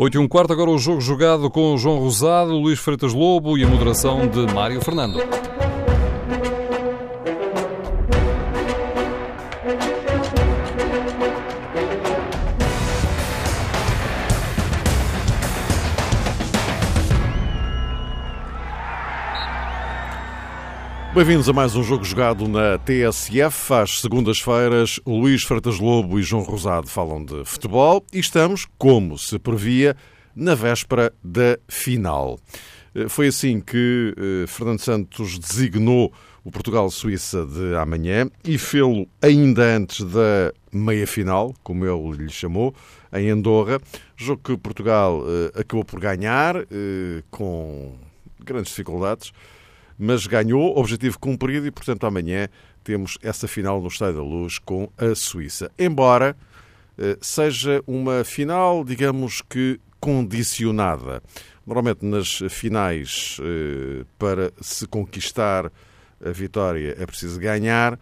8 e um quarto, agora o jogo jogado com João Rosado, Luís Freitas Lobo e a moderação de Mário Fernando. Bem-vindos a mais um jogo jogado na TSF. Às segundas-feiras, Luís Freitas Lobo e João Rosado falam de futebol e estamos, como se previa, na véspera da final. Eh, foi assim que eh, Fernando Santos designou o Portugal-Suíça de amanhã e fê-lo ainda antes da meia-final, como ele lhe chamou, em Andorra. Jogo que Portugal eh, acabou por ganhar com grandes dificuldades mas ganhou, objetivo cumprido e, portanto, amanhã temos essa final no Estádio da Luz com a Suíça. Embora eh, seja uma final, digamos que condicionada. Normalmente nas finais, eh, para se conquistar a vitória, é preciso ganhar.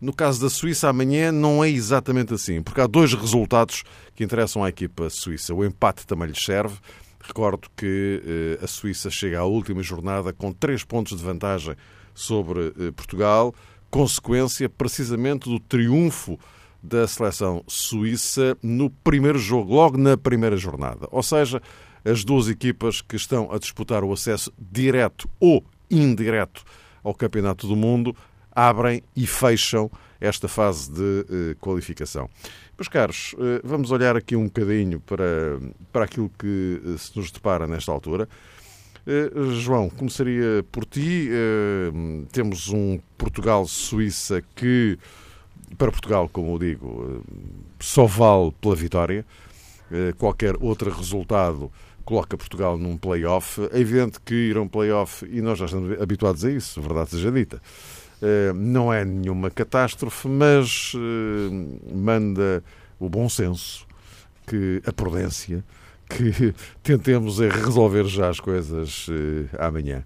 No caso da Suíça, amanhã não é exatamente assim, porque há dois resultados que interessam à equipa suíça. O empate também lhes serve Recordo que eh, a Suíça chega à última jornada com três pontos de vantagem sobre eh, Portugal, consequência precisamente do triunfo da seleção suíça no primeiro jogo, logo na primeira jornada. Ou seja, as duas equipas que estão a disputar o acesso direto ou indireto ao Campeonato do Mundo abrem e fecham esta fase de eh, qualificação. Meus caros, eh, vamos olhar aqui um bocadinho para, para aquilo que eh, se nos depara nesta altura. João, começaria por ti. Temos um Portugal-Suíça que, para Portugal, como eu digo, só vale pela vitória. Qualquer outro resultado coloca Portugal num play-off. É evidente que ir a um play-off, e nós já estamos habituados a isso, verdade seja dita, eh, não é nenhuma catástrofe, mas eh, manda o bom senso, que a prudência, que tentemos resolver já as coisas eh, amanhã.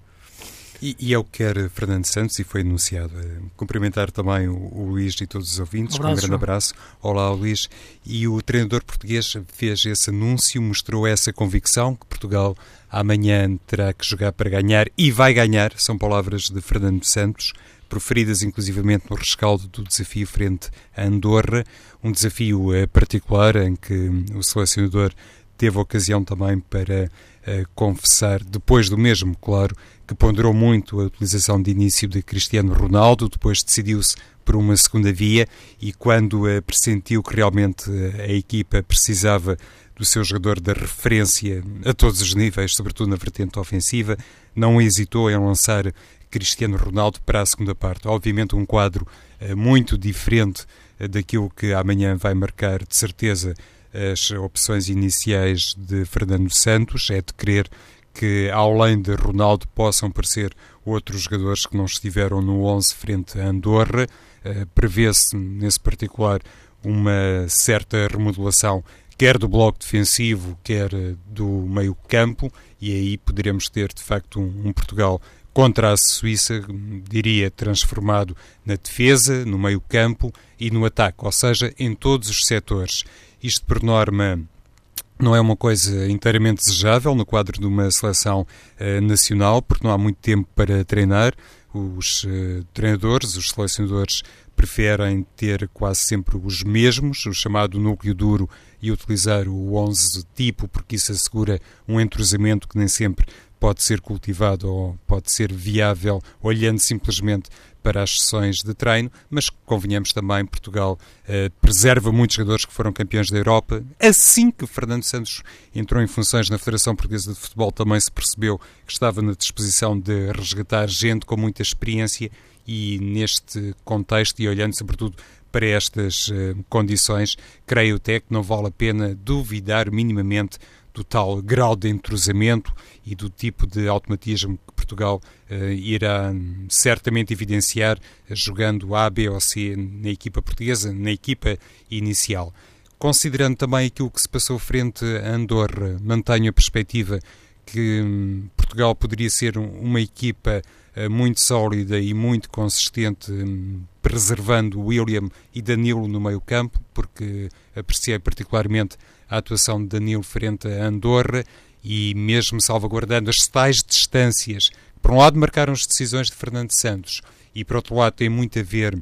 E, e, é o que quer Fernando Santos e foi anunciado. Cumprimentar também o, o Luís e todos os ouvintes, um com um grande abraço. Olá, Luís. E o treinador português fez esse anúncio, mostrou essa convicção que Portugal amanhã terá que jogar para ganhar e vai ganhar, são palavras de Fernando Santos proferidas inclusivamente no rescaldo do desafio frente a Andorra, um desafio eh, particular em que o selecionador teve ocasião também para uh, confessar, depois do mesmo, claro, que ponderou muito a utilização de início de Cristiano Ronaldo, depois decidiu-se por uma segunda via e quando uh, pressentiu que realmente uh, a equipa precisava do seu jogador de referência a todos os níveis, sobretudo na vertente ofensiva, não hesitou em lançar Cristiano Ronaldo para a segunda parte. Obviamente, um quadro uh, muito diferente uh, daquilo que amanhã vai marcar, de certeza, as opções iniciais de Fernando Santos. É de crer que, além de Ronaldo, possam aparecer outros jogadores que não estiveram no 11 frente a Andorra. Uh, Prevê-se, nesse particular, uma certa remodelação quer do bloco defensivo, quer do meio campo, e aí poderemos ter de facto um, um Portugal contra a Suíça, diria, transformado na defesa, no meio-campo e no ataque, ou seja, em todos os setores. Isto, por norma, não é uma coisa inteiramente desejável no quadro de uma seleção uh, nacional, porque não há muito tempo para treinar. Os uh, treinadores, os selecionadores, preferem ter quase sempre os mesmos, o chamado núcleo duro, e utilizar o 11 tipo, porque isso assegura um entrosamento que nem sempre pode ser cultivado ou pode ser viável olhando simplesmente para as sessões de treino, mas convenhamos também, Portugal eh, preserva muitos jogadores que foram campeões da Europa. Assim que Fernando Santos entrou em funções na Federação Portuguesa de Futebol, também se percebeu que estava na disposição de resgatar gente com muita experiência e neste contexto e olhando sobretudo para estas uh, condições, creio até que não vale a pena duvidar minimamente do tal grau de entrosamento e do tipo de automatismo que Portugal uh, irá certamente evidenciar uh, jogando A, B ou C na equipa portuguesa, na equipa inicial. Considerando também aquilo que se passou frente a Andorra, mantenho a perspectiva que hum, Portugal poderia ser uma equipa uh, muito sólida e muito consistente, um, preservando William e Danilo no meio campo, porque apreciei particularmente a atuação de Danilo frente a Andorra e mesmo salvaguardando as tais distâncias. Por um lado marcaram as decisões de Fernando Santos e por outro lado tem muito a ver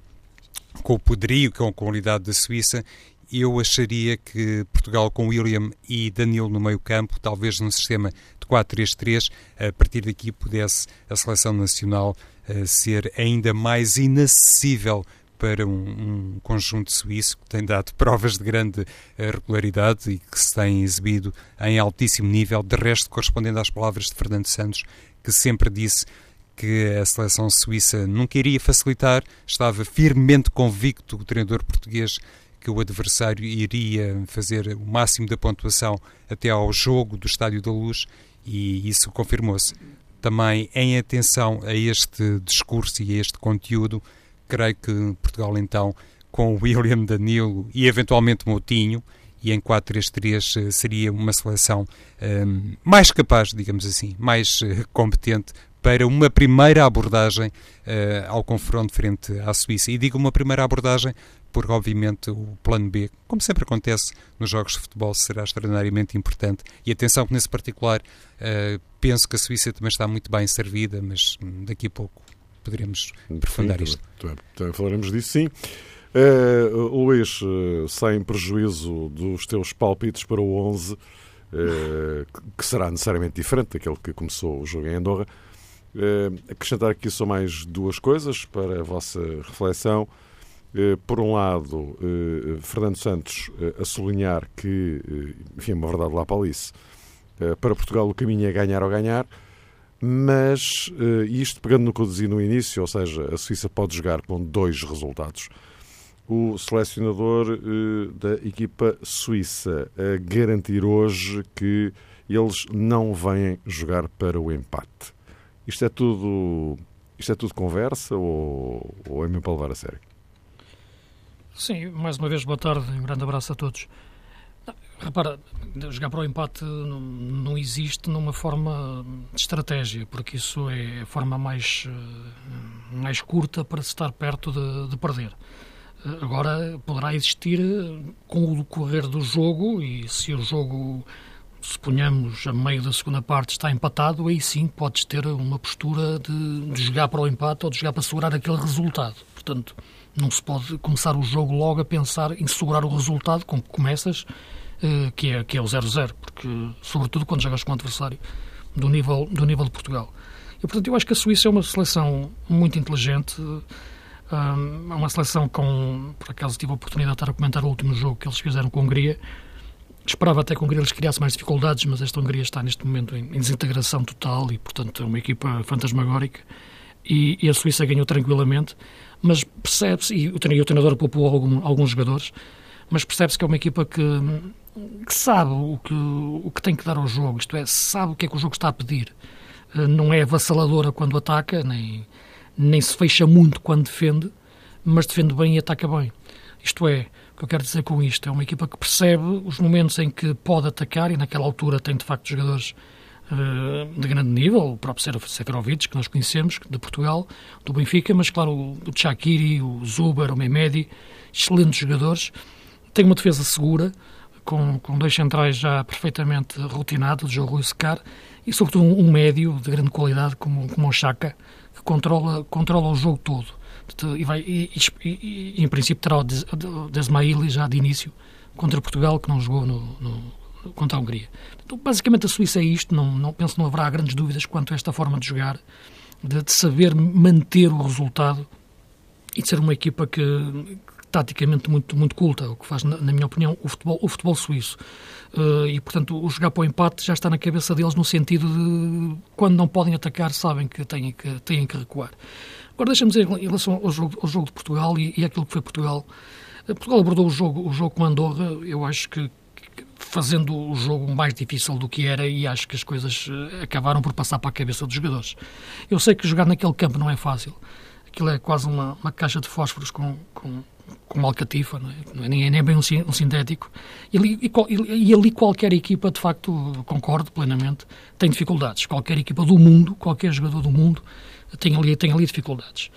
com o poderio, com a qualidade da Suíça eu acharia que Portugal com William e Danilo no meio campo, talvez num sistema 4-3-3, a partir daqui pudesse a seleção nacional uh, ser ainda mais inacessível para um, um, conjunto suíço que tem dado provas de grande uh, regularidade e que se tem exibido em altíssimo nível, de resto correspondendo às palavras de Fernando Santos, que sempre disse que a seleção suíça nunca iria facilitar, estava firmemente convicto o treinador português que o adversário iria fazer o máximo da pontuação até ao jogo do Estádio da Luz e isso confirmou-se. Também em atenção a este discurso e a este conteúdo, creio que Portugal então com William Danilo e eventualmente Moutinho e em 4-3-3 eh, seria uma seleção um, eh, mais capaz, digamos assim, mais uh, competente para uma primeira abordagem uh, ao confronto frente à Suíça. E digo uma primeira abordagem porque obviamente o plano B, como sempre acontece nos jogos de futebol, será extraordinariamente importante. E atenção que nesse particular uh, penso que a Suíça também está muito bem servida, mas daqui a pouco poderemos aprofundar sim, isto. Também, também, falaremos disso, sim. Uh, Luís, uh, sem prejuízo dos teus palpites para o 11, uh, que será necessariamente diferente daquele que começou o jogo em Andorra, acrescentar aqui só mais duas coisas para a vossa reflexão. Eh, por um lado, eh, Fernando Santos eh, a sublinhar que, enfim, é uma verdade lá para Alice, para Portugal o caminho é ganhar ou ganhar, mas isto pegando no que eu dizia no início, ou seja, a Suíça pode jogar com dois resultados. O selecionador da equipa suíça a garantir hoje que eles não vêm jogar para o empate. Isto é tudo, isto é tudo conversa ou, ou é mesmo para levar a sério? Sim, mais uma vez, boa tarde um grande abraço a todos. repara, jogar para o empate não, existe numa forma de estratégia, porque isso é a forma mais, eh, mais curta para se estar perto de, de perder. Eh, agora, poderá existir com o decorrer do jogo, e se o jogo, suponhamos, a meio da segunda parte está empatado, aí sim podes ter uma postura de, de jogar para o empate ou de jogar para segurar aquele resultado. Portanto, não se pode começar o jogo logo a pensar em segurar o resultado com que começas, eh, que é, que é o 0-0, porque, sobretudo quando jogas com um adversário do nível, do nível de Portugal. E, portanto, eu acho que a Suíça é uma seleção muito inteligente, é uma seleção com, por acaso tive a oportunidade de estar a comentar o último jogo que eles fizeram com a Hungria, esperava até que a Hungria lhes criasse mais dificuldades, mas esta Hungria está neste momento em, desintegração total e, portanto, é uma equipa fantasmagórica. E, e a Suíça ganhou tranquilamente mas percebe-se, e o treinador poupou algum, alguns jogadores, mas percebe-se que é uma equipa que, que, sabe o que, o que tem que dar ao jogo, isto é, sabe o que é que o jogo está a pedir. Eh, não é avassaladora quando ataca, nem, nem se fecha muito quando defende, mas defende bem e ataca bem. Isto é, o que eu quero dizer com isto, é uma equipa que percebe os momentos em que pode atacar e naquela altura tem de facto jogadores de grande nível, o próprio Seferovic, que nós conhecemos, de Portugal, do Benfica, mas claro, o Chakiri, o Zuber, o Mehmedi, excelentes jogadores. Tem uma defesa segura, com, com dois centrais já perfeitamente rotinados, o Rui Secar, e sobretudo um, um, médio de grande qualidade como, como o Chaka, que controla, controla o jogo todo. E, vai, e, e, e em princípio terá o Desmaili já de início contra Portugal, que não jogou no, no contra a Hungria. Então, basicamente, a Suíça é isto. Não, não penso não haverá grandes dúvidas quanto a esta forma de jogar, de, de saber manter o resultado e de ser uma equipa que, taticamente muito muito culta, o que faz, na, minha opinião, o futebol, o futebol suíço. Uh, e, portanto, o jogar para o empate já está na cabeça deles no sentido de quando não podem atacar, sabem que têm que, têm que recuar. Agora, deixa-me dizer, em relação ao jogo, ao jogo de Portugal e, e aquilo que foi Portugal, eh, Portugal abordou o jogo, o jogo com Andorra, eu acho que, fazendo o jogo mais difícil do que era e acho que as coisas eh, acabaram por passar para a cabeça dos jogadores. Eu sei que jogar naquele campo não é fácil. Aquilo é quase uma, uma caixa de fósforos com, com, com alcatifa, não é? É nem, nem bem um, um sintético. E ali, e, e ali qualquer equipa, de facto, concordo plenamente, tem dificuldades. Qualquer equipa do mundo, qualquer jogador do mundo, tem ali, tem ali dificuldades.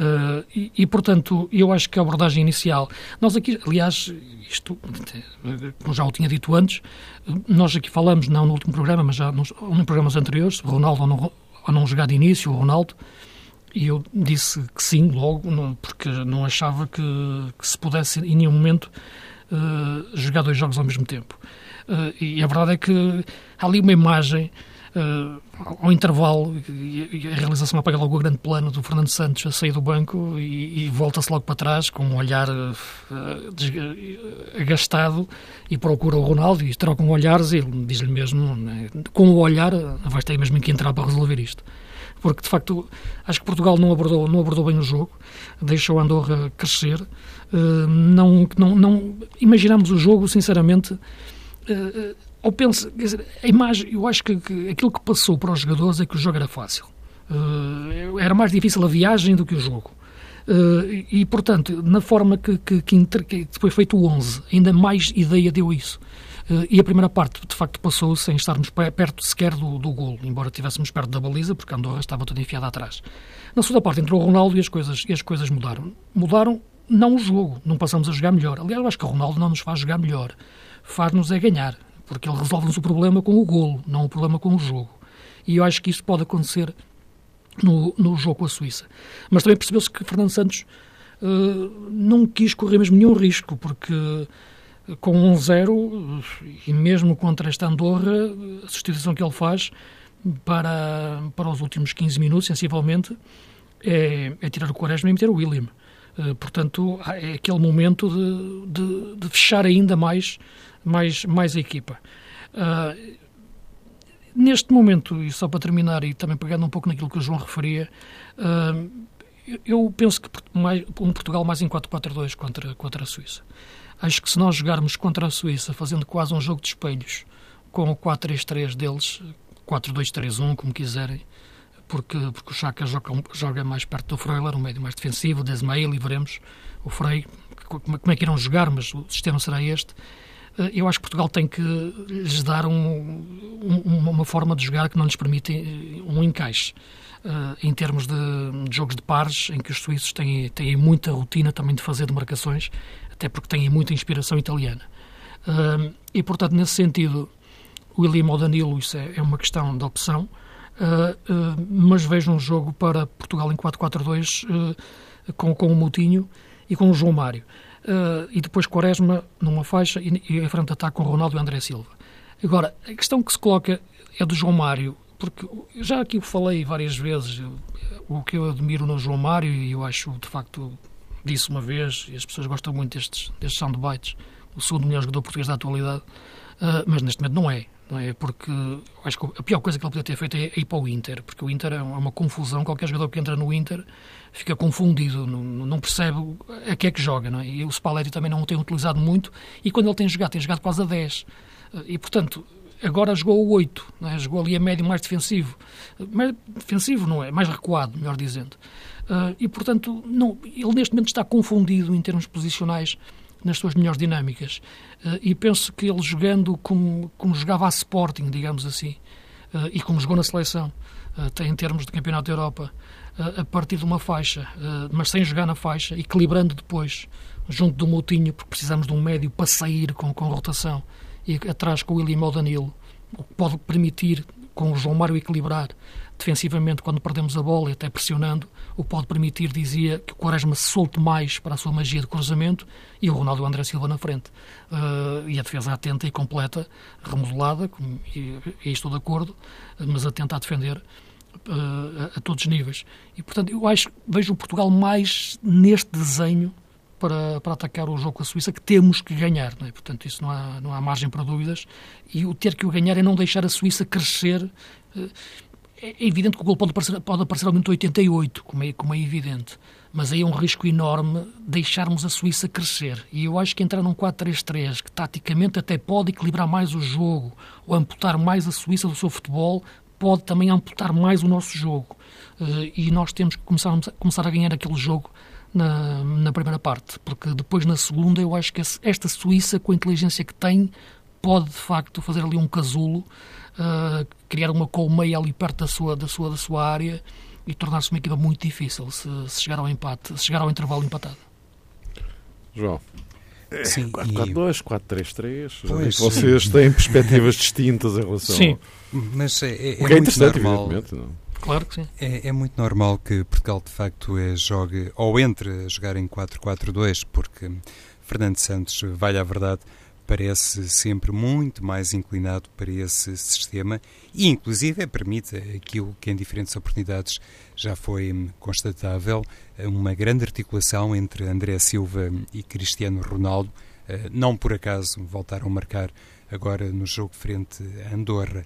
Uh, e, e, portanto, eu acho que a abordagem inicial. Nós aqui, aliás, isto, como já o tinha dito antes, nós aqui falamos, não no último programa, mas já nos, programas anteriores, Ronaldo ou não, não jogar de início, o Ronaldo. E eu disse que sim, logo, porque não achava que, que se pudesse em nenhum momento uh, jogar dois jogos ao mesmo tempo. Uh, e a verdade é que há ali uma imagem uh, ao intervalo, e, a realização apaga logo o grande plano do Fernando Santos a sair do banco e, e volta-se logo para trás com um olhar uh, agastado e procura o Ronaldo e trocam olhares e ele diz-lhe mesmo, né, com o olhar, vais ter mesmo que entrar para resolver isto porque de facto acho que Portugal não abordou, não abordou bem o jogo, deixou a Andorra crescer. Não, não, não imaginamos o jogo, sinceramente. Ou penso, dizer, a imagem, eu acho que, que, aquilo que passou para os jogadores é que o jogo era fácil. Uh, era mais difícil a viagem do que o jogo. Uh, e, portanto, na forma que, que, que, foi feito o 11, ainda mais ideia deu isso. Uh, e a primeira parte, de facto, passou sem estarmos perto sequer do, do golo, embora estivéssemos perto da baliza, porque a Andorra estava toda enfiada atrás. Na segunda parte entrou o Ronaldo e as coisas, e as coisas mudaram. Mudaram não o jogo, não passamos a jogar melhor. Aliás, eu acho que o Ronaldo não nos faz jogar melhor, faz-nos é ganhar porque ele resolve-nos o problema com o golo, não o problema com o jogo. E eu acho que isso pode acontecer no, no jogo com a Suíça. Mas também percebeu-se que Fernando Santos uh, não quis correr mesmo nenhum risco, porque com 1-0, e mesmo contra esta Andorra, a substituição que ele faz para, para os últimos 15 minutos, sensivelmente, é, é tirar o Quaresma e meter o William. Uh, portanto, é aquele momento de, de, de fechar ainda mais mais, mais a equipa. Uh, neste momento, e só para terminar, e também pegando um pouco naquilo que o João referia, uh, eu penso que mais, um Portugal mais em 4-4-2 contra, contra a Suíça. Acho que se nós jogarmos contra a Suíça, fazendo quase um jogo de espelhos, com o 4-3-3 deles, 4-2-3-1, como quiserem, porque, porque o Chaka joga, joga mais perto do Freuler, um médio mais defensivo, o Desmail, e veremos o Frei, como, como é que irão jogar, mas o sistema será este. Eh, eu acho que Portugal tem que lhes dar um, um, uma forma de jogar que não lhes permite eh, um encaixe. Uh, em termos de, de, jogos de pares, em que os suíços têm, têm muita rotina também de fazer demarcações, até porque têm muita inspiração italiana. Uh, e, portanto, nesse sentido, o William ou Danilo, isso é, é uma questão de opção, uh, mas vejo um jogo para Portugal em 4-4-2 com, com o Moutinho e com o João Mário. Uh, e depois Quaresma numa faixa e, e frente ataque com Ronaldo e André Silva. Agora, a questão que se coloca é do João Mário, porque já aqui falei várias vezes o que eu admiro no João Mário e eu acho, de facto, disse uma vez, e as pessoas gostam muito destes, destes soundbites, o segundo melhor jogador português da atualidade, uh, mas neste momento não é. Não é? Porque acho que a pior coisa que ele podia ter feito é ir para o Inter, porque o Inter é uma confusão. Qualquer jogador que entra no Inter fica confundido, não, não percebe a que é que joga. Não é? E o Spalletti também não o tem utilizado muito, e quando ele tem jogado, tem jogado quase a 10. E, portanto, agora jogou o 8, não é? jogou ali a médio mais defensivo. Mais defensivo não é, mais recuado, melhor dizendo. Uh, e, portanto, não, ele neste momento está confundido em termos posicionais nas suas melhores dinâmicas. Uh, e penso que ele jogando como, como jogava a Sporting, digamos assim, uh, e como jogou na seleção, uh, em termos de Campeonato da Europa, a partir de uma faixa, mas sem jogar na faixa, equilibrando depois, junto do Moutinho, porque precisamos de um médio para sair com, com rotação, e atrás com o William ou Danilo, o que pode permitir, com o João Mário equilibrar defensivamente quando perdemos a bola e até pressionando, o pode permitir, dizia, que o Quaresma se solte mais para a sua magia de cruzamento e o Ronaldo André Silva na frente. Uh, e a defesa atenta e completa, remodelada, com, e, e estou de acordo, mas atenta a defender uh, a, todos os níveis. E, portanto, eu acho, vejo o Portugal mais neste desenho para, para atacar o jogo com a Suíça que temos que ganhar. É? Portanto, isso não há, não há margem para dúvidas. E o ter que o ganhar é não deixar a Suíça crescer. Uh, é evidente que o gol pode aparecer, pode aparecer ao minuto 88, como é, como é evidente, mas aí é um risco enorme deixarmos a Suíça crescer. E eu acho que entrar num 4-3-3, que taticamente até pode equilibrar mais o jogo, ou amputar mais a Suíça do seu futebol, pode também amputar mais o nosso jogo. Uh, e nós temos que começar, começar a ganhar aquele jogo na, na primeira parte, porque depois na segunda eu acho que esta Suíça, com a inteligência que tem, pode de facto fazer ali um casulo, uh, criar uma colmeia ali perto da sua, da sua, da sua área e tornar-se uma equipa muito difícil se, se, chegar ao empate, se chegar ao intervalo empatado. João. Sim, 4-4-2, 4-3-3. Vocês têm perspectivas distintas em relação. Sim. Mas é, é, é, é muito normal. Não? Claro que sim. É, é, muito normal que Portugal, de facto, é, jogue ou entre a jogar em 4-4-2, porque Fernando Santos, vale a verdade, parece sempre muito mais inclinado para esse sistema e, inclusive, permite aquilo que em diferentes oportunidades já foi constatável, uma grande articulação entre André Silva e Cristiano Ronaldo. Eh, não por acaso voltaram a marcar agora no jogo frente a Andorra.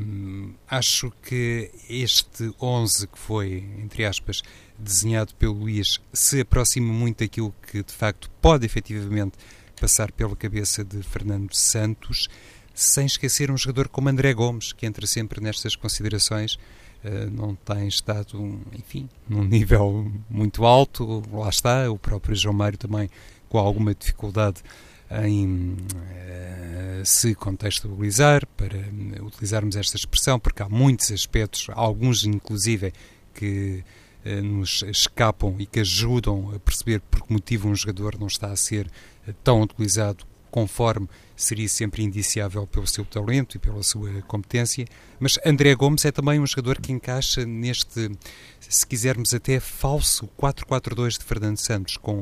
Um, acho que este 11 que foi, entre aspas, desenhado pelo Luís se aproxima muito daquilo que de facto pode efetivamente passar pela cabeça de Fernando Santos, sem esquecer um jogador como André Gomes, que entra sempre nestas considerações. Uh, não tem estado, enfim, num nível muito alto, lá está, o próprio João Mário também com alguma dificuldade em uh, se contextualizar, para utilizarmos esta expressão, porque há muitos aspectos, alguns inclusive, que nos escapam e que ajudam a perceber por que motivo um jogador não está a ser uh, tão utilizado conforme seria sempre indiciável pelo seu talento e pela sua competência, mas André Gomes é também um jogador que encaixa neste, se quisermos até falso 4-4-2 de Fernando Santos, com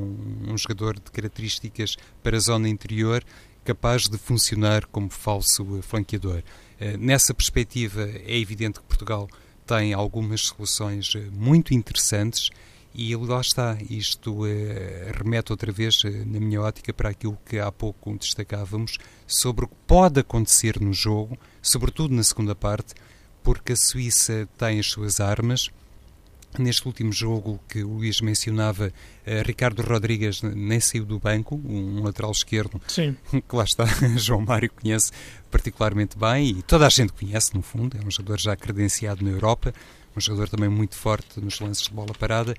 um jogador de características para a zona interior capaz de funcionar como falso flanqueador. Eh, nessa perspectiva, é evidente que Portugal tem algumas soluções eh, muito interessantes e lá está, isto eh, remete outra vez, eh, na minha ótica, para aquilo que há pouco destacávamos sobre o que pode acontecer no jogo, sobretudo na segunda parte, porque a Suíça tem as suas armas. Neste último jogo que o Luís mencionava, eh, Ricardo Rodrigues nem saiu do banco, um lateral esquerdo Sim. que lá está, João Mário conhece particularmente bem e toda a gente conhece, no fundo, é um jogador já credenciado na Europa um jogador também muito forte nos lances de bola parada,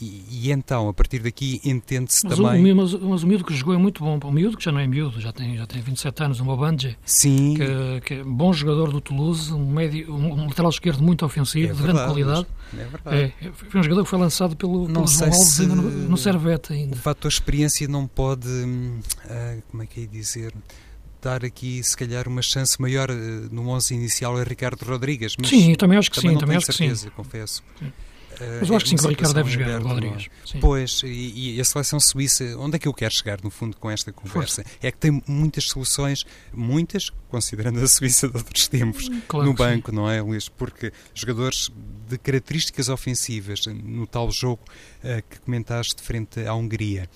e, e então, a partir daqui, entende-se também... O, mas, mas, o miúdo que jogou é muito bom, o miúdo que já não é miúdo, já tem, já tem 27 anos, um Bobanje, Sim. Que, que é bom jogador do Toulouse, um, médio, um lateral esquerdo muito ofensivo, é de grande qualidade. É verdade. É, foi um jogador que foi lançado pelo, não pelo João Alves se... no, no Servete ainda. O fator experiência não pode, uh, como é que é dizer dar aqui, se calhar, uma chance maior uh, no 11 inicial a Ricardo Rodrigues. Mas sim, também acho que também sim. também acho certeza, que sim. confesso. Sim. Mas eu acho que sim, que o Ricardo deve jogar, o Rodrigues. Pois, e, e, a seleção suíça, onde é que eu quero chegar, no fundo, com esta conversa? Força. É que tem muitas soluções, muitas, considerando a Suíça de outros tempos, claro no banco, sim. não é, Luís? Porque jogadores de características ofensivas, no tal jogo uh, que comentaste frente à Hungria,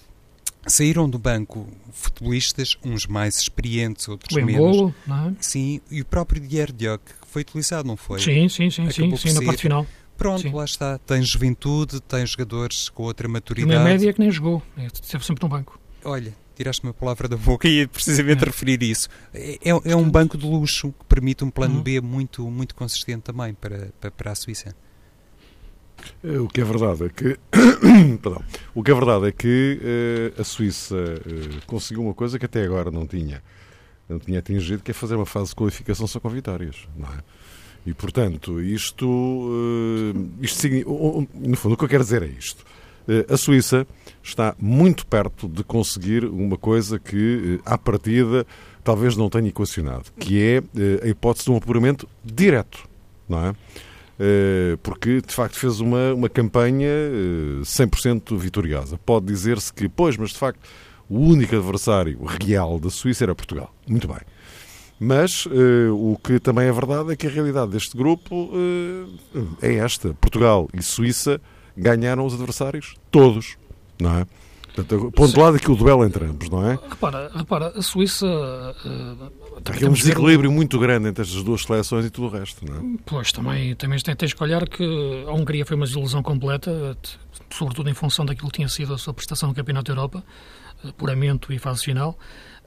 Saíram do banco futebolistas, uns mais experientes, outros o menos. não é? Sim, e o próprio Dier Dioc, que foi utilizado, não foi? Sim, sim, sim, sim, sim na parte final. Pronto, sim. lá está. Tem juventude, tem jogadores com outra maturidade. Uma média que nem jogou, esteve sempre no banco. Olha, tiraste-me a palavra da boca e ia precisamente é. referir isso. É, é, é, um banco de luxo que permite um plano uhum. B muito, muito consistente também para, para, para a Suíça. Eh, o que é verdade é que, perdão, o que é verdade é que uh, a Suíça uh, conseguiu uma coisa que até agora não tinha, não tinha atingido, que é fazer uma fase de qualificação só com vitórias, não é? E portanto, isto, uh, isto no fundo, o que eu quero dizer é isto. a Suíça está muito perto de conseguir uma coisa que, à partida, talvez não tenha equacionado, que é a hipótese de um apuramento direto, não é? Eh, porque de facto fez uma, uma campanha 100% eh, vitoriosa. Pode dizer-se que, pois, mas de facto o único adversário real da Suíça era Portugal. Muito bem. Mas uh, o que também é verdade é que a realidade deste grupo é esta. Portugal e Suíça ganharam os adversários todos, não é? Portanto, ponto lado aqui o duelo entre ambos, não é? Repara, repara a Suíça. Uh, Há um desequilíbrio ver... muito grande entre estas duas seleções e tudo o resto, não é? Pois, também, também tens que olhar que a Hungria foi uma desilusão completa, sobretudo em função daquilo que tinha sido a sua prestação no Campeonato da Europa, apuramento e fase final.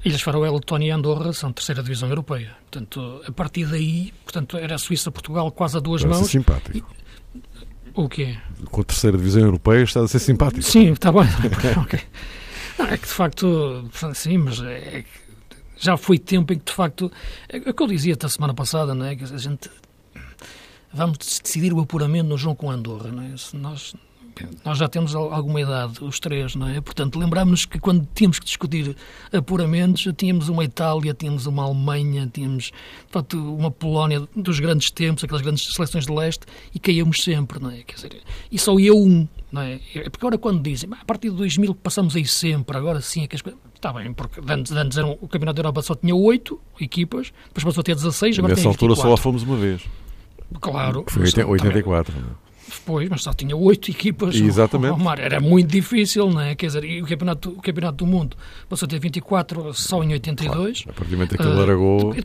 Ilhas Faroé, Letónia e Andorra são terceira divisão europeia. Portanto, a partir daí, portanto, era a Suíça-Portugal quase a duas Parece mãos. simpático. E, O quê? Com a terceira divisão europeia está a ser simpático. Sim, está bem. ok. Não, é que de facto, sim, mas é, já foi tempo em que de facto, é, é o que eu dizia até a semana passada, não é? Que a gente vamos decidir o apuramento no João com Andorra, não é? Se nós nós já temos alguma idade, os três, não é? Portanto, lembramos que quando tínhamos que discutir apuramentos, tínhamos uma Itália, tínhamos uma Alemanha, tínhamos, de facto, uma Polónia dos grandes tempos, aquelas grandes seleções de leste, e caíamos sempre, não é? Quer dizer, e só ia um, não é? é porque agora quando dizem, a partir de 2000 passamos aí sempre, agora sim é que as coisas... Está bem, porque antes, antes eram, o Campeonato da Europa só tinha oito equipas, depois passou a ter 16, agora Nessa altura só lá fomos uma vez. Claro. Foi em 84. Também, Pois, mas só tinha oito equipas. Exatamente. Mar. Era muito difícil, não é? Quer dizer, e o campeonato, o campeonato do Mundo passou a ter 24 só em 82. Claro, a partir do momento que ele largou...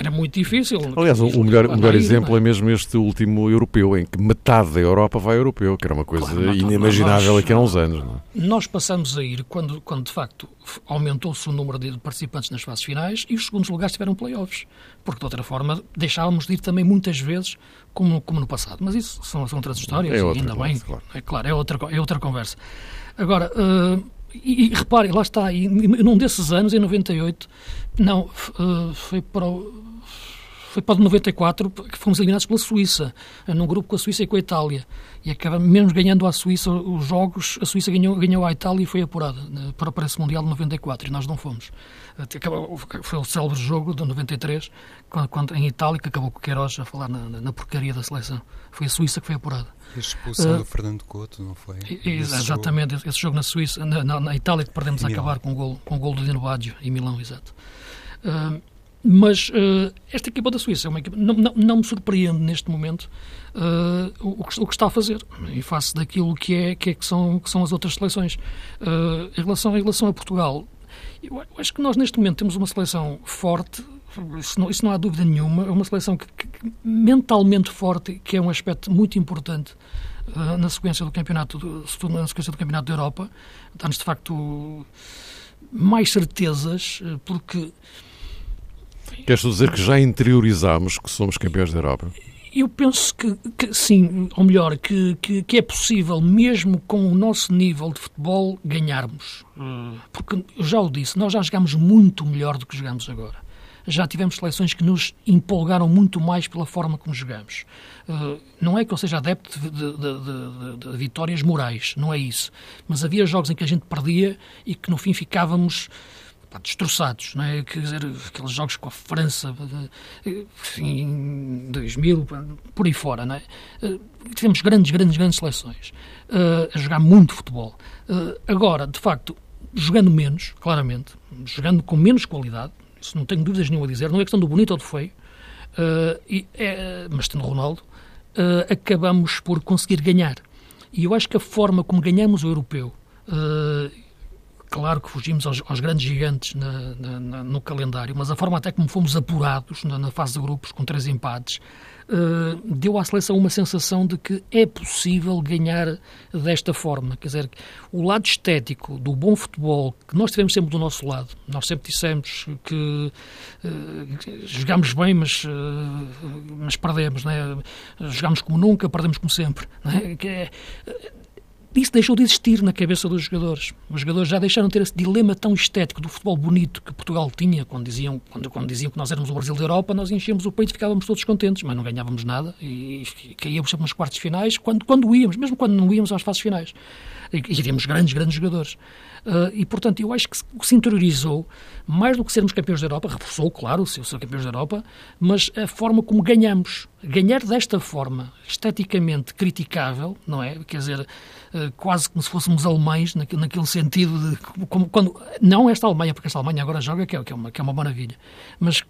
Era muito difícil. Aliás, o melhor, o melhor exemplo é mesmo este último europeu, em que metade da Europa vai europeu, que era uma coisa claro, inimaginável nós, aqui há uns anos. Não é? Nós passamos a ir quando, quando de facto aumentou-se o número de participantes nas fases finais e os segundos lugares tiveram playoffs. Porque de outra forma deixávamos de ir também muitas vezes como, como no passado. Mas isso são, são outras histórias é e ainda bem. Claro. É claro, é outra, é outra conversa. Agora. Uh, e, e reparem, lá está, e, num desses anos, em 98, não, uh, foi para o, foi para o 94 que fomos eliminados pela Suíça, num grupo com a Suíça e com a Itália. E acabamos mesmo ganhando à Suíça os jogos, a Suíça ganhou, ganhou a Itália e foi apurada para o Mundial de 94 e nós não fomos. Foi o célebre jogo de 93, quando, em Itália, que acabou com o Queiroz a falar na, na, porcaria da seleção. Foi a Suíça que foi apurada. A expulsão uh, do Fernando Couto, não foi? Esse exatamente, jogo. esse jogo na Suíça, na, na, na Itália, que perdemos a acabar com o gol, com o gol do Dino Baggio, em Milão, exato. Uh, mas uh, esta equipa da Suíça é uma equipa, não, não, não me surpreende neste momento uh, o, o, que está a fazer em face daquilo que, é, que, é, que, são, que são as outras seleções. Uh, em, relação, em relação a Portugal, eu acho que nós neste momento temos uma seleção forte, isso não, isso não há dúvida nenhuma, é uma seleção que, que, mentalmente forte, que é um aspecto muito importante na sequência do campeonato, na sequência do campeonato da Europa, dá-nos de facto mais certezas, porque Queres dizer que já interiorizámos que somos campeões da Europa? Eu penso que, que sim, ou melhor, que, que, que, é possível, mesmo com o nosso nível de futebol, ganharmos. Porque, eu já o disse, nós já jogamos muito melhor do que jogamos agora. Já tivemos seleções que nos empolgaram muito mais pela forma como jogamos. Não é que eu seja adepto de, de, de, de vitórias morais, não é isso. Mas havia jogos em que a gente perdia e que no fim ficávamos pá, destroçados, não é? Quer dizer, aqueles jogos com a França em 2000, por aí fora, não é? Eh, tivemos grandes, grandes, grandes seleções uh, a jogar muito futebol. Agora, de facto, jogando menos, claramente, jogando com menos qualidade, isso não tenho dúvidas nenhuma a dizer, não é questão do bonito ou do feio, uh, e é, mas tendo Ronaldo, acabamos por conseguir ganhar. E eu acho que a forma como ganhamos o europeu Claro que fugimos aos, aos grandes gigantes na, na, no calendário, mas a forma até como fomos apurados na, na fase de grupos com três empates uh, deu à seleção uma sensação de que é possível ganhar desta forma. Quer dizer, o lado estético do bom futebol que nós tivemos sempre do nosso lado, nós sempre dissemos que uh, jogamos bem, mas, uh, mas perdemos, né? jogamos como nunca, perdemos como sempre. Né? Que é, isso deixou de existir na cabeça dos jogadores. Os jogadores já deixaram de ter esse dilema tão estético do futebol bonito que Portugal tinha, quando diziam, quando, quando diziam que nós éramos o Brasil da Europa, nós enchíamos o peito e ficávamos todos contentes, mas não ganhávamos nada e, e caíamos sempre nas quartas finais, quando, quando íamos, mesmo quando não íamos às fases finais. E, e tínhamos grandes, grandes jogadores. Uh, e, portanto, eu acho que se interiorizou, mais do que sermos campeões da Europa, reforçou, claro, o ser campeões da Europa, mas a forma como ganhamos. Ganhar desta forma, esteticamente criticável, não é? Quer dizer, uh, quase como se fôssemos alemães, naquele sentido de. Como, quando, não esta Alemanha, porque esta Alemanha agora joga, que é, que é, uma, que é uma maravilha, mas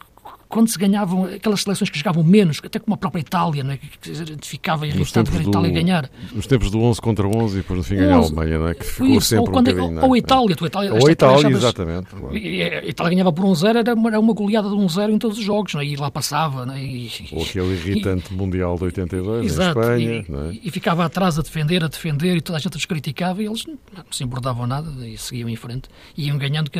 quando se ganhavam aquelas seleções que jogavam menos, até como a própria Itália, né, que ficava irritado ver a Itália ganhar. Nos tempos do 11 contra 11 e depois no fim ganhar a Alemanha, não é? que ficou isso, sempre ou, quando, um bocadinho. Ou, a Itália, tu, a Itália, ou a Itália, exatamente. Claro. A Itália ganhava por 1-0, era, uma, era uma goleada de 1-0 em todos os jogos, não é? e lá passava. Não é? e, ou aquele irritante e, Mundial de 82 exato, em Espanha. E, é? e, ficava atrás a defender, a defender, e toda a gente os criticava, e eles não, se importavam nada e seguiam em frente. Iam ganhando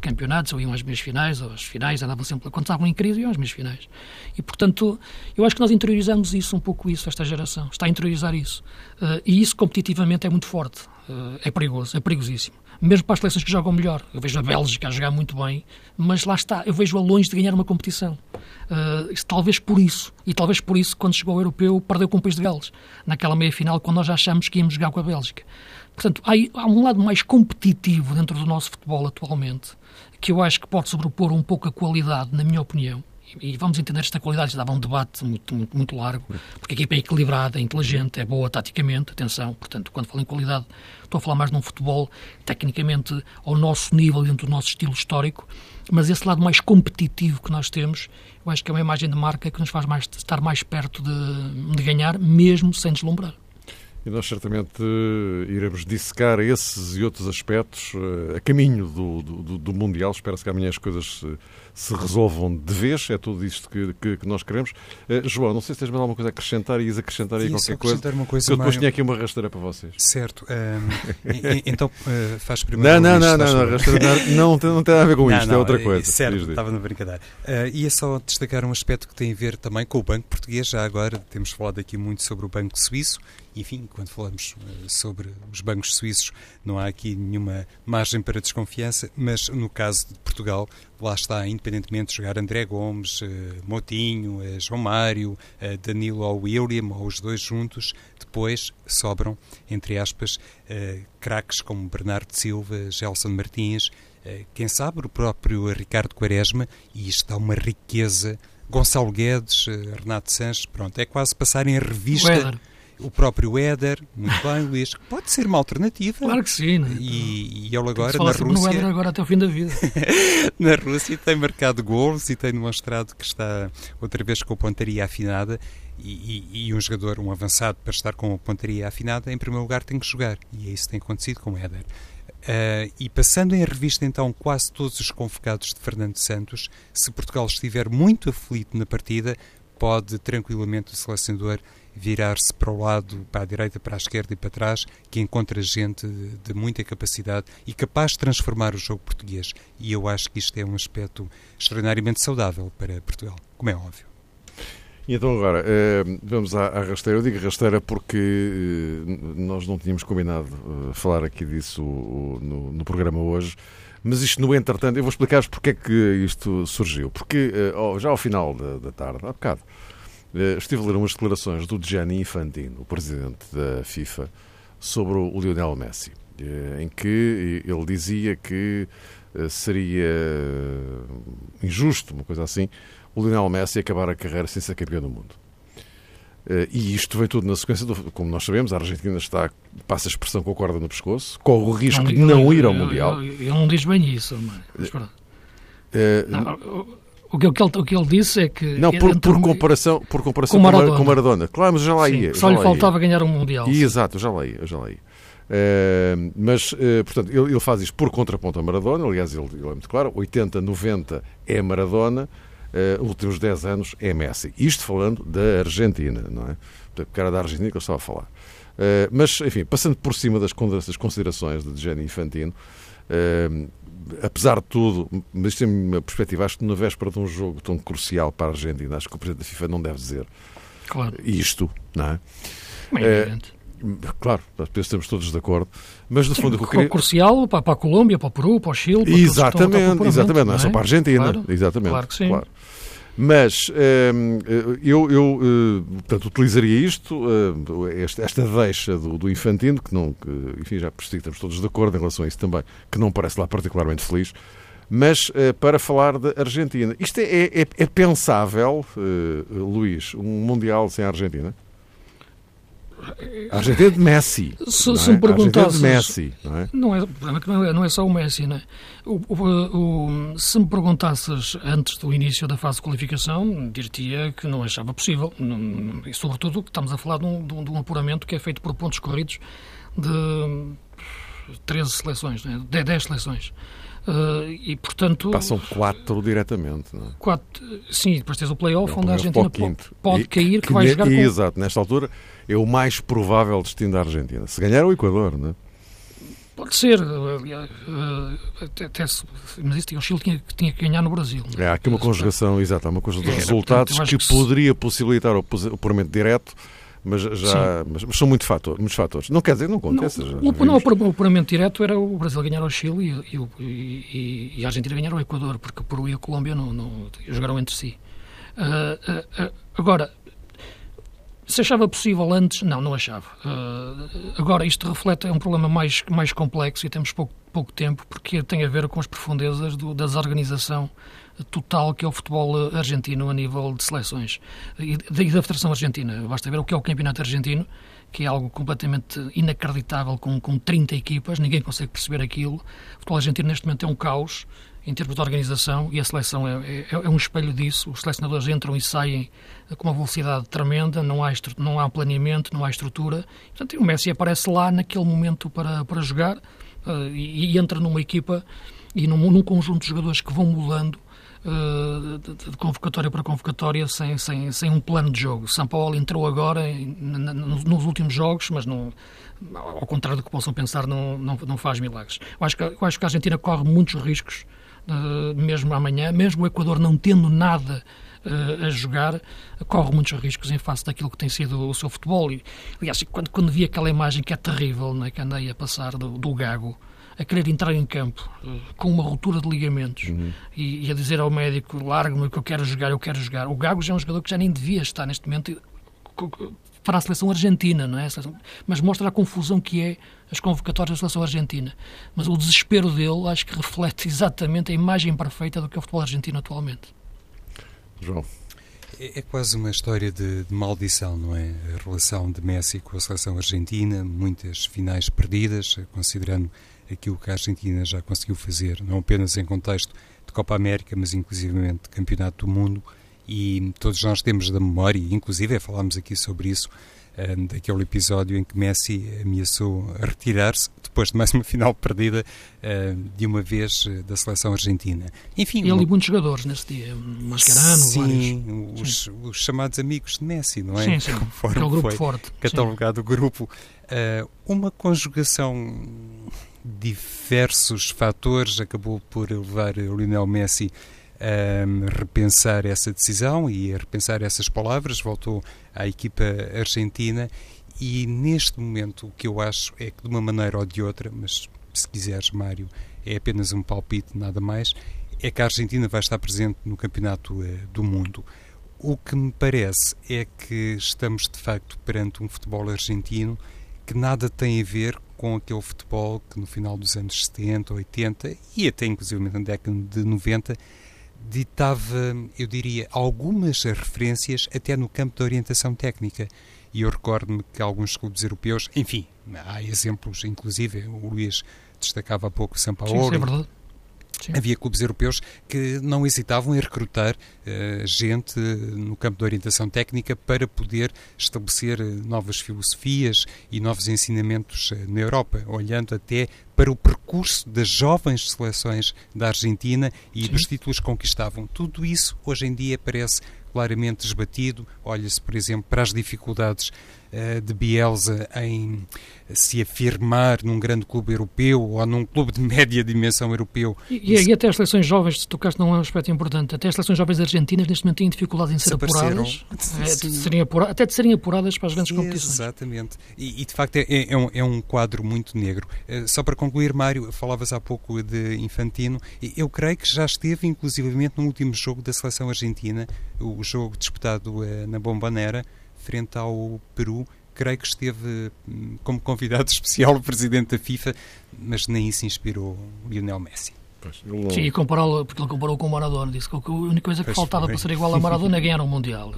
campeonatos, ou iam às meias finais, ou às finais, andavam sempre. Quando estavam em crise, e às meias finais. E, portanto, eu acho que nós interiorizamos isso, um pouco isso, esta geração. Está a interiorizar isso. Uh, e isso, competitivamente, é muito forte. Uh, é perigoso, é perigosíssimo. Mesmo para as seleções que jogam melhor. Eu vejo a Bélgica a jogar muito bem, mas lá está, eu vejo-a longe de ganhar uma competição. Uh, talvez por isso. E talvez por isso, quando chegou ao Europeu, perdeu com o País de Gales. Naquela meia-final, quando nós já achamos que íamos jogar com a Bélgica. Portanto, há, há um lado mais competitivo dentro do nosso futebol atualmente, que eu acho que pode sobrepor um pouco a qualidade, na minha opinião e vamos entender esta qualidade, isto dava um debate muito, muito, muito largo, porque a equipa é equilibrada, é inteligente, é boa taticamente, atenção, portanto, quando falo em qualidade, estou a falar mais num futebol tecnicamente ao nosso nível, dentro do nosso estilo histórico, mas esse lado mais competitivo que nós temos, eu acho que é uma imagem de marca que nos faz mais, estar mais perto de, de ganhar, mesmo sem deslumbrar. E nós certamente iremos dissecar esses e outros aspectos eh, a caminho do, do, do Mundial. Espero-se que amanhã as coisas se resolvam de vez, é tudo isto que, que, que nós queremos. Uh, João, não sei se tens mais alguma coisa a acrescentar, ias acrescentar aí qualquer coisa. Uma coisa que eu depois tinha aqui uma rasteira para vocês. Certo. Um, então uh, faz primeiro. Não, não, não, não, não, rasteira não, não, não tem nada a ver com isto, não, é outra coisa. Certo, estava na brincadeira. Uh, ia só destacar um aspecto que tem a ver também com o Banco Português. Já agora temos falado aqui muito sobre o Banco Suíço. Enfim, quando falamos sobre os bancos suíços, não há aqui nenhuma margem para desconfiança, mas no caso de Portugal, lá está, independentemente de jogar André Gomes, uh, Motinho, uh, João Mário, Danilo ou William, ou os dois juntos, depois sobram, entre aspas, craques como Bernardo Silva, Gelson Martins, quem sabe o próprio Ricardo Quaresma, e isto dá uma riqueza. Gonçalo Guedes, Renato Sanches, pronto, é quase passar em revista o próprio Éder, muito bem, Luís, pode ser uma alternativa. Claro que sim. Né? E, e ele agora na Rússia. No Éder agora até o fim da vida. na Rússia tem marcado gols e tem demonstrado que está outra vez com a pontaria afinada. E, e, e, um jogador, um avançado, para estar com a pontaria afinada, em primeiro lugar tem que jogar. E é isso que tem acontecido com o Éder. Uh, e passando em revista então quase todos os convocados de Fernando Santos, se Portugal estiver muito aflito na partida, pode tranquilamente o selecionador virar-se para o lado, para a direita, para a esquerda e para trás, que encontra gente de, muita capacidade e capaz de transformar o jogo português. E eu acho que isto é um aspecto extraordinariamente saudável para Portugal, como é óbvio. E então agora, eh, vamos à, rasteira. Eu digo rasteira porque eh, nós não tínhamos combinado eh, falar aqui disso no, programa hoje, mas isto no entretanto, eu vou explicar-vos porque é que isto surgiu. Porque já ao final da, tarde, há bocado, estive a ler umas declarações do Gianni Infantino, o presidente da FIFA, sobre o Lionel Messi, eh, em que ele dizia que eh, seria injusto, uma coisa assim, o Lionel Messi acabar a carreira sem ser campeão do mundo. E isto vem tudo na sequência, do, como nós sabemos, a Argentina está, passa a expressão com a corda no pescoço, corre o risco não, de não ir ao Mundial. Ele não diz bem isso, mas, mas não, o que, ele, o que ele disse é que. Não, por, por comparação, por comparação com, Maradona. com Maradona. Claro, mas já lá ia. só lhe faltava ia. ganhar um Mundial. E, exato, já lá ia. Já lá ia. Uh, mas, uh, portanto, ele, ele, faz isto por contraponto a Maradona. Aliás, ele, ele é muito claro: 80, 90 é Maradona, uh, últimos 10 anos é Messi. Isto falando da Argentina, não é? Portanto, o cara da Argentina que eu estava a falar. Uh, mas, enfim, passando por cima das, considerações de Gianni Infantino, apesar de tudo, mas isto é uma perspectiva, acho que na véspera de um jogo tão crucial para a Argentina, acho que o Presidente da FIFA não deve dizer claro. isto, não é? é Claro, estamos todos de acordo. Mas no fundo, o que queria... crucial para, para a Colômbia, para o Peru, para o Chile. Para exatamente, exatamente, não é só para a Argentina. Claro, exatamente. Claro que sim. Claro. Mas ehm, eu, eu eh, portanto, utilizaria isto, eh, esta deixa do, do Infantino, que não, que, enfim, já percebi que estamos todos de acordo em relação a isso também, que não parece lá particularmente feliz, mas eh, para falar da Argentina. Isto é, é, é pensável, Luís, um Mundial sem a Argentina? A Argentina de Messi. Se, não é? se me perguntasses. de Messi, não é? Não é, não é só o Messi, não é? O, o, o, se me perguntasses antes do início da fase de qualificação, diria que não achava possível. Não, e, sobretudo, que estamos a falar de um, de, um, apuramento que é feito por pontos corridos de 13 seleções, não é? 10 seleções. Uh, e, portanto... Passam quatro diretamente, não é? Quatro, sim, depois tens o play-off, onde a Argentina pode, pode cair, que, que vai jogar com... Exato, nesta altura é o mais provável destino da Argentina. Se ganhar o Equador, não é? Pode ser, até, até, mas isso, o Chile tinha, tinha que ganhar no Brasil. É, há aqui uma conjugação, exato, uma conjugação de resultados portanto, que, que poderia possibilitar o, puramente direto mas já mas, mas, são muito fator, muitos fatores. Não quer dizer, não acontece. Não, o, não, o puramente direto era o Brasil ganhar ao Chile e, e, e, e a Argentina ganhar ao Equador, porque o Peru e a Colômbia não, não jogaram entre si. Uh, uh, uh, agora, se achava possível antes, não, não achava. agora, isto reflete, é um problema mais, mais complexo e temos pouco, pouco tempo, porque tem a ver com as profundezas do, da desorganização total que é o futebol argentino a nível de seleções e da Federação Argentina. Basta ver o que é o Campeonato Argentino, que é algo completamente inacreditável, com, com 30 equipas, ninguém consegue perceber aquilo. O futebol argentino neste momento é um caos em termos de organização e a seleção é, é, é um espelho disso. Os selecionadores entram e saem com uma velocidade tremenda, não há, não há planeamento, não há estrutura. Portanto, o Messi aparece lá naquele momento para, para jogar uh, e, e, entra numa equipa e num, num conjunto de jogadores que vão mudando uh, de, convocatória para convocatória sem, sem, sem um plano de jogo. São Paulo entrou agora em, nos últimos jogos, mas não, ao contrário do que possam pensar, não, não, não faz milagres. Eu acho, que, eu acho que a Argentina corre muitos riscos, mesmo amanhã, mesmo o Equador não tendo nada uh, a jogar, corre muitos riscos em face daquilo que tem sido o seu futebol. E, aliás, quando, quando vi aquela imagem que é terrível, né, que andei a passar do, do Gago, a querer entrar em campo uh, com uma ruptura de ligamentos uhum. e, e, a dizer ao médico largue-me que eu quero jogar, eu quero jogar. O Gago já é um jogador que já nem devia estar neste momento para a seleção argentina, não é? Mas mostra a confusão que é as convocatórias da seleção argentina. Mas o desespero dele acho que reflete exatamente a imagem perfeita do que é o futebol argentino atualmente. João. É, é quase uma história de, de, maldição, não é? A relação de Messi com a seleção argentina, muitas finais perdidas, considerando aquilo que a Argentina já conseguiu fazer, não apenas em contexto de Copa América, mas inclusivamente de Campeonato do Mundo, e todos nós temos da memória, inclusive falámos aqui sobre isso, um, daquele episódio em que Messi ameaçou retirar-se depois de mais uma final perdida uh, de uma vez eh, da seleção argentina. Enfim, ele uma... e muitos jogadores nesse dia, Mascherano, sim, os, os, chamados amigos de Messi, não é? Sim, sim. Conforme é o grupo forte. Catalogado o grupo. Uma conjugação diversos fatores acabou por levar o Lionel Messi a repensar essa decisão e a repensar essas palavras, voltou à equipa argentina e neste momento o que eu acho é que de uma maneira ou de outra, mas se quiseres Mário, é apenas um palpite, nada mais, é que a Argentina vai estar presente no Campeonato uh, do Mundo. O que me parece é que estamos de facto perante um futebol argentino que nada tem a ver com aquele futebol que no final dos anos 70, 80 e até inclusive na década de 90 ditava, eu diria, algumas referências até no campo da orientação técnica. E eu recordo-me que alguns clubes europeus, enfim, há exemplos, inclusive, o Luís destacava há pouco São Paulo. Sim, é verdade. Sim. Havia clubes europeus que não hesitavam em recrutar uh, gente no campo da orientação técnica para poder estabelecer uh, novas filosofias e novos ensinamentos uh, na Europa, olhando até para o percurso das jovens seleções da Argentina e Sim. dos títulos que conquistavam. Tudo isso hoje em dia parece claramente esbatido. Olha-se, por exemplo, para as dificuldades uh, de Bielsa em se afirmar num grande clube europeu ou num clube de média dimensão europeu. E, e, e até as seleções jovens, se tocaste num aspecto importante, até as seleções jovens argentinas neste momento têm dificuldade em ser apuradas, é, de serem apura, até de serem apuradas para as grandes competições. Exatamente. E, e de facto é, é, um, é, um, quadro muito negro. Uh, só para concluir, Mário, falavas há pouco de Infantino, eu creio que já esteve inclusivamente no último jogo da seleção argentina, o jogo disputado na Bombonera, frente ao Peru, creio que esteve hum, como convidado especial o presidente da FIFA, mas nem isso inspirou Lionel Messi. Não... Sim, e compará-lo, porque ele comparou com o Maradona, disse que a única coisa que pois faltava foi. para ser igual a Maradona é ganhar um Mundial.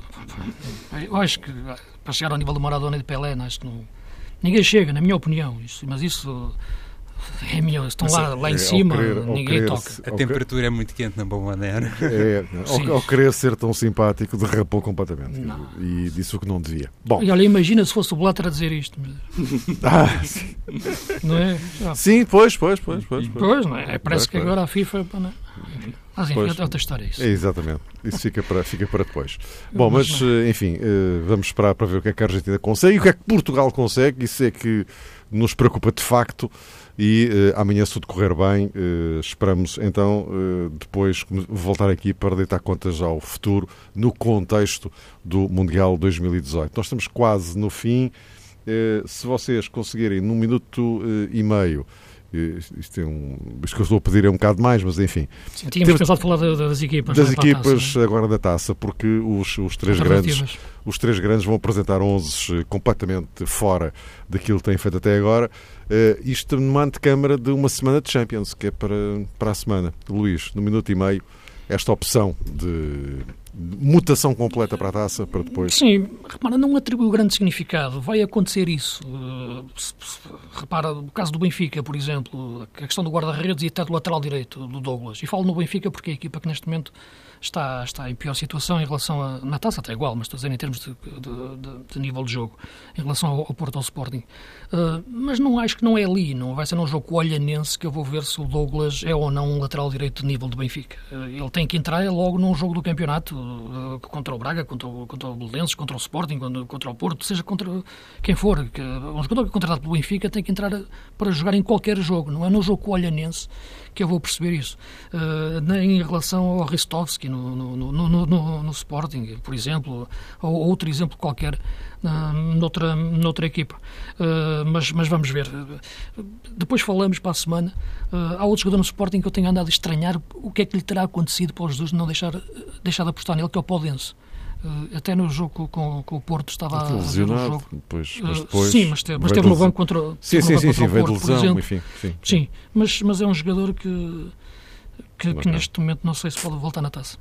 Eu acho que para chegar ao nível do Maradona e de Pelé, acho que não, ninguém chega, na minha opinião, mas isso é meu, estão lá, lá em é, cima, querer, ninguém querer, toca. A temperatura é muito quente na boa maneira. É, ao, ao, querer ser tão simpático, derrapou completamente. Não. E disse o que não devia. Bom. E olha, imagina se fosse o Blatter a dizer isto. ah, sim. Não é? Sim, pois, pois, pois. Pois, pois não é? Parece pois, que agora a FIFA. Não é? Mas enfim, pois, é outra história isso. É, exatamente. Isso fica para, fica para depois. Bom, mas, eh, enfim, eh, vamos esperar para ver o que é que a Argentina consegue e o que é que Portugal consegue. Isso é que nos preocupa de facto. E uh, amanhã, se tudo correr bem, esperamos então depois voltar aqui para deitar contas ao futuro no contexto do Mundial 2018. Nós estamos quase no fim. se vocês conseguirem, num minuto e meio, isto, é um, isto que eu estou a pedir é um bocado mais, mas enfim. Sim, tínhamos pensado falar das equipas. Das equipas taça, agora da taça, porque os, os, três grandes, os três grandes vão apresentar 11 eh, completamente fora daquilo que têm feito até agora. Uh, isto numa antecâmara de uma semana de Champions, que é para, para a semana. Luís, no minuto e meio, esta opção de mutação completa para a taça para depois. Sim, repara, não atribui grande significado. Vai acontecer isso. Uh, repara, o caso do Benfica, por exemplo, a questão do guarda-redes e até do lateral direito, do Douglas. E falo no Benfica porque é a equipa que neste momento está, está em pior situação em relação a. Na taça até igual, mas estou a dizer em termos de, de, de, nível de jogo, em relação ao, ao Porto ao Sporting. Uh, mas não acho que não é ali, não vai ser num jogo Olhanense que eu vou ver se o Douglas é ou não um lateral direito de nível do Benfica. Uh, ele tem que entrar logo num jogo do campeonato, uh, contra o Braga, contra o, contra o Belenenses, contra o Sporting, contra, contra o Porto, seja contra quem for. Que, um jogador que é contratado pelo Benfica tem que entrar para jogar em qualquer jogo, não é no jogo Olhanense que eu vou perceber isso. Uh, em relação ao Ristovski no, no, no, no, Sporting, por exemplo, ou outro exemplo qualquer uh, noutra, noutra equipa. Uh, mas, mas vamos ver. Depois falamos para a semana. Uh, há outro jogador no Sporting que eu tenho andado a estranhar o que é que lhe terá acontecido para os Jesus não deixar, deixar de apostar nele, que é o Podense. Uh, até no jogo com, com, o Porto estava lesionado, jogo. Depois, mas depois sim, mas, te, mas teve no banco contra, sim, sim, sim, sim, veio de lesão, enfim, sim, sim. mas, mas é um jogador que, que, que neste momento não sei se pode voltar na taça.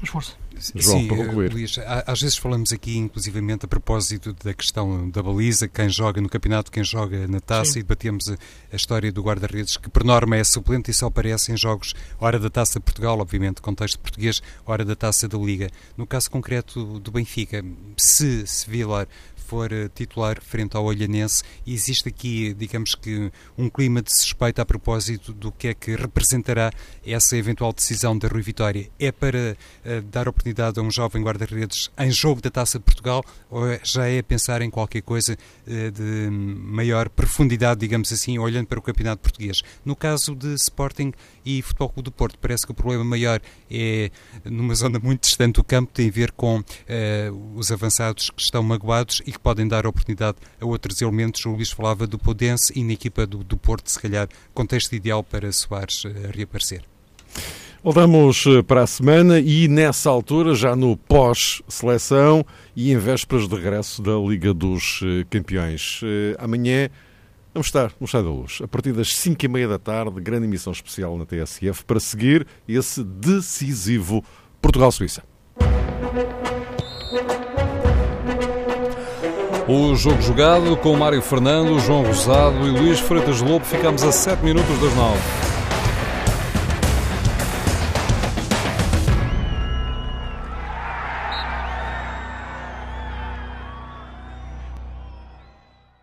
Mas força. João, Sim, para concluir. Luís, às vezes falamos aqui, inclusivamente, a propósito da questão da baliza, quem joga no campeonato, quem joga na taça, Sim. e debatemos a, a, história do guarda-redes, que por norma é suplente e só aparece em jogos, hora da taça de Portugal, obviamente, contexto português, hora da taça da Liga. No caso concreto do Benfica, se se Vilar for eh, titular frente ao Olhanense. E existe aqui, digamos que, um clima de suspeita a propósito do que é que representará essa eventual decisão da Rui Vitória. É para uh, dar oportunidade a um jovem guarda-redes em jogo da Taça de Portugal ou é, já é pensar em qualquer coisa uh, de maior profundidade, digamos assim, olhando para o Campeonato Português? No caso de Sporting e Futebol Clube do Porto, parece que o problema maior é numa zona muito distante do campo, tem a ver com uh, os avançados que estão magoados e que podem dar oportunidade a outros elementos. O Luís falava do Podense e na equipa do, do Porto, se calhar, contexto ideal para Soares uh, reaparecer. Voltamos eh, para a semana e nessa altura, já no pós-seleção e em vésperas de regresso da Liga dos Campeões. Amanhã Vamos estar no Chá da Luz, a partir das 5 e meia da tarde, grande emissão especial na TSF, para seguir esse decisivo Portugal-Suíça. O jogo jogado com Mário Fernando, João Rosado e Luís Freitas Lobo. Ficamos a 7 minutos das 9.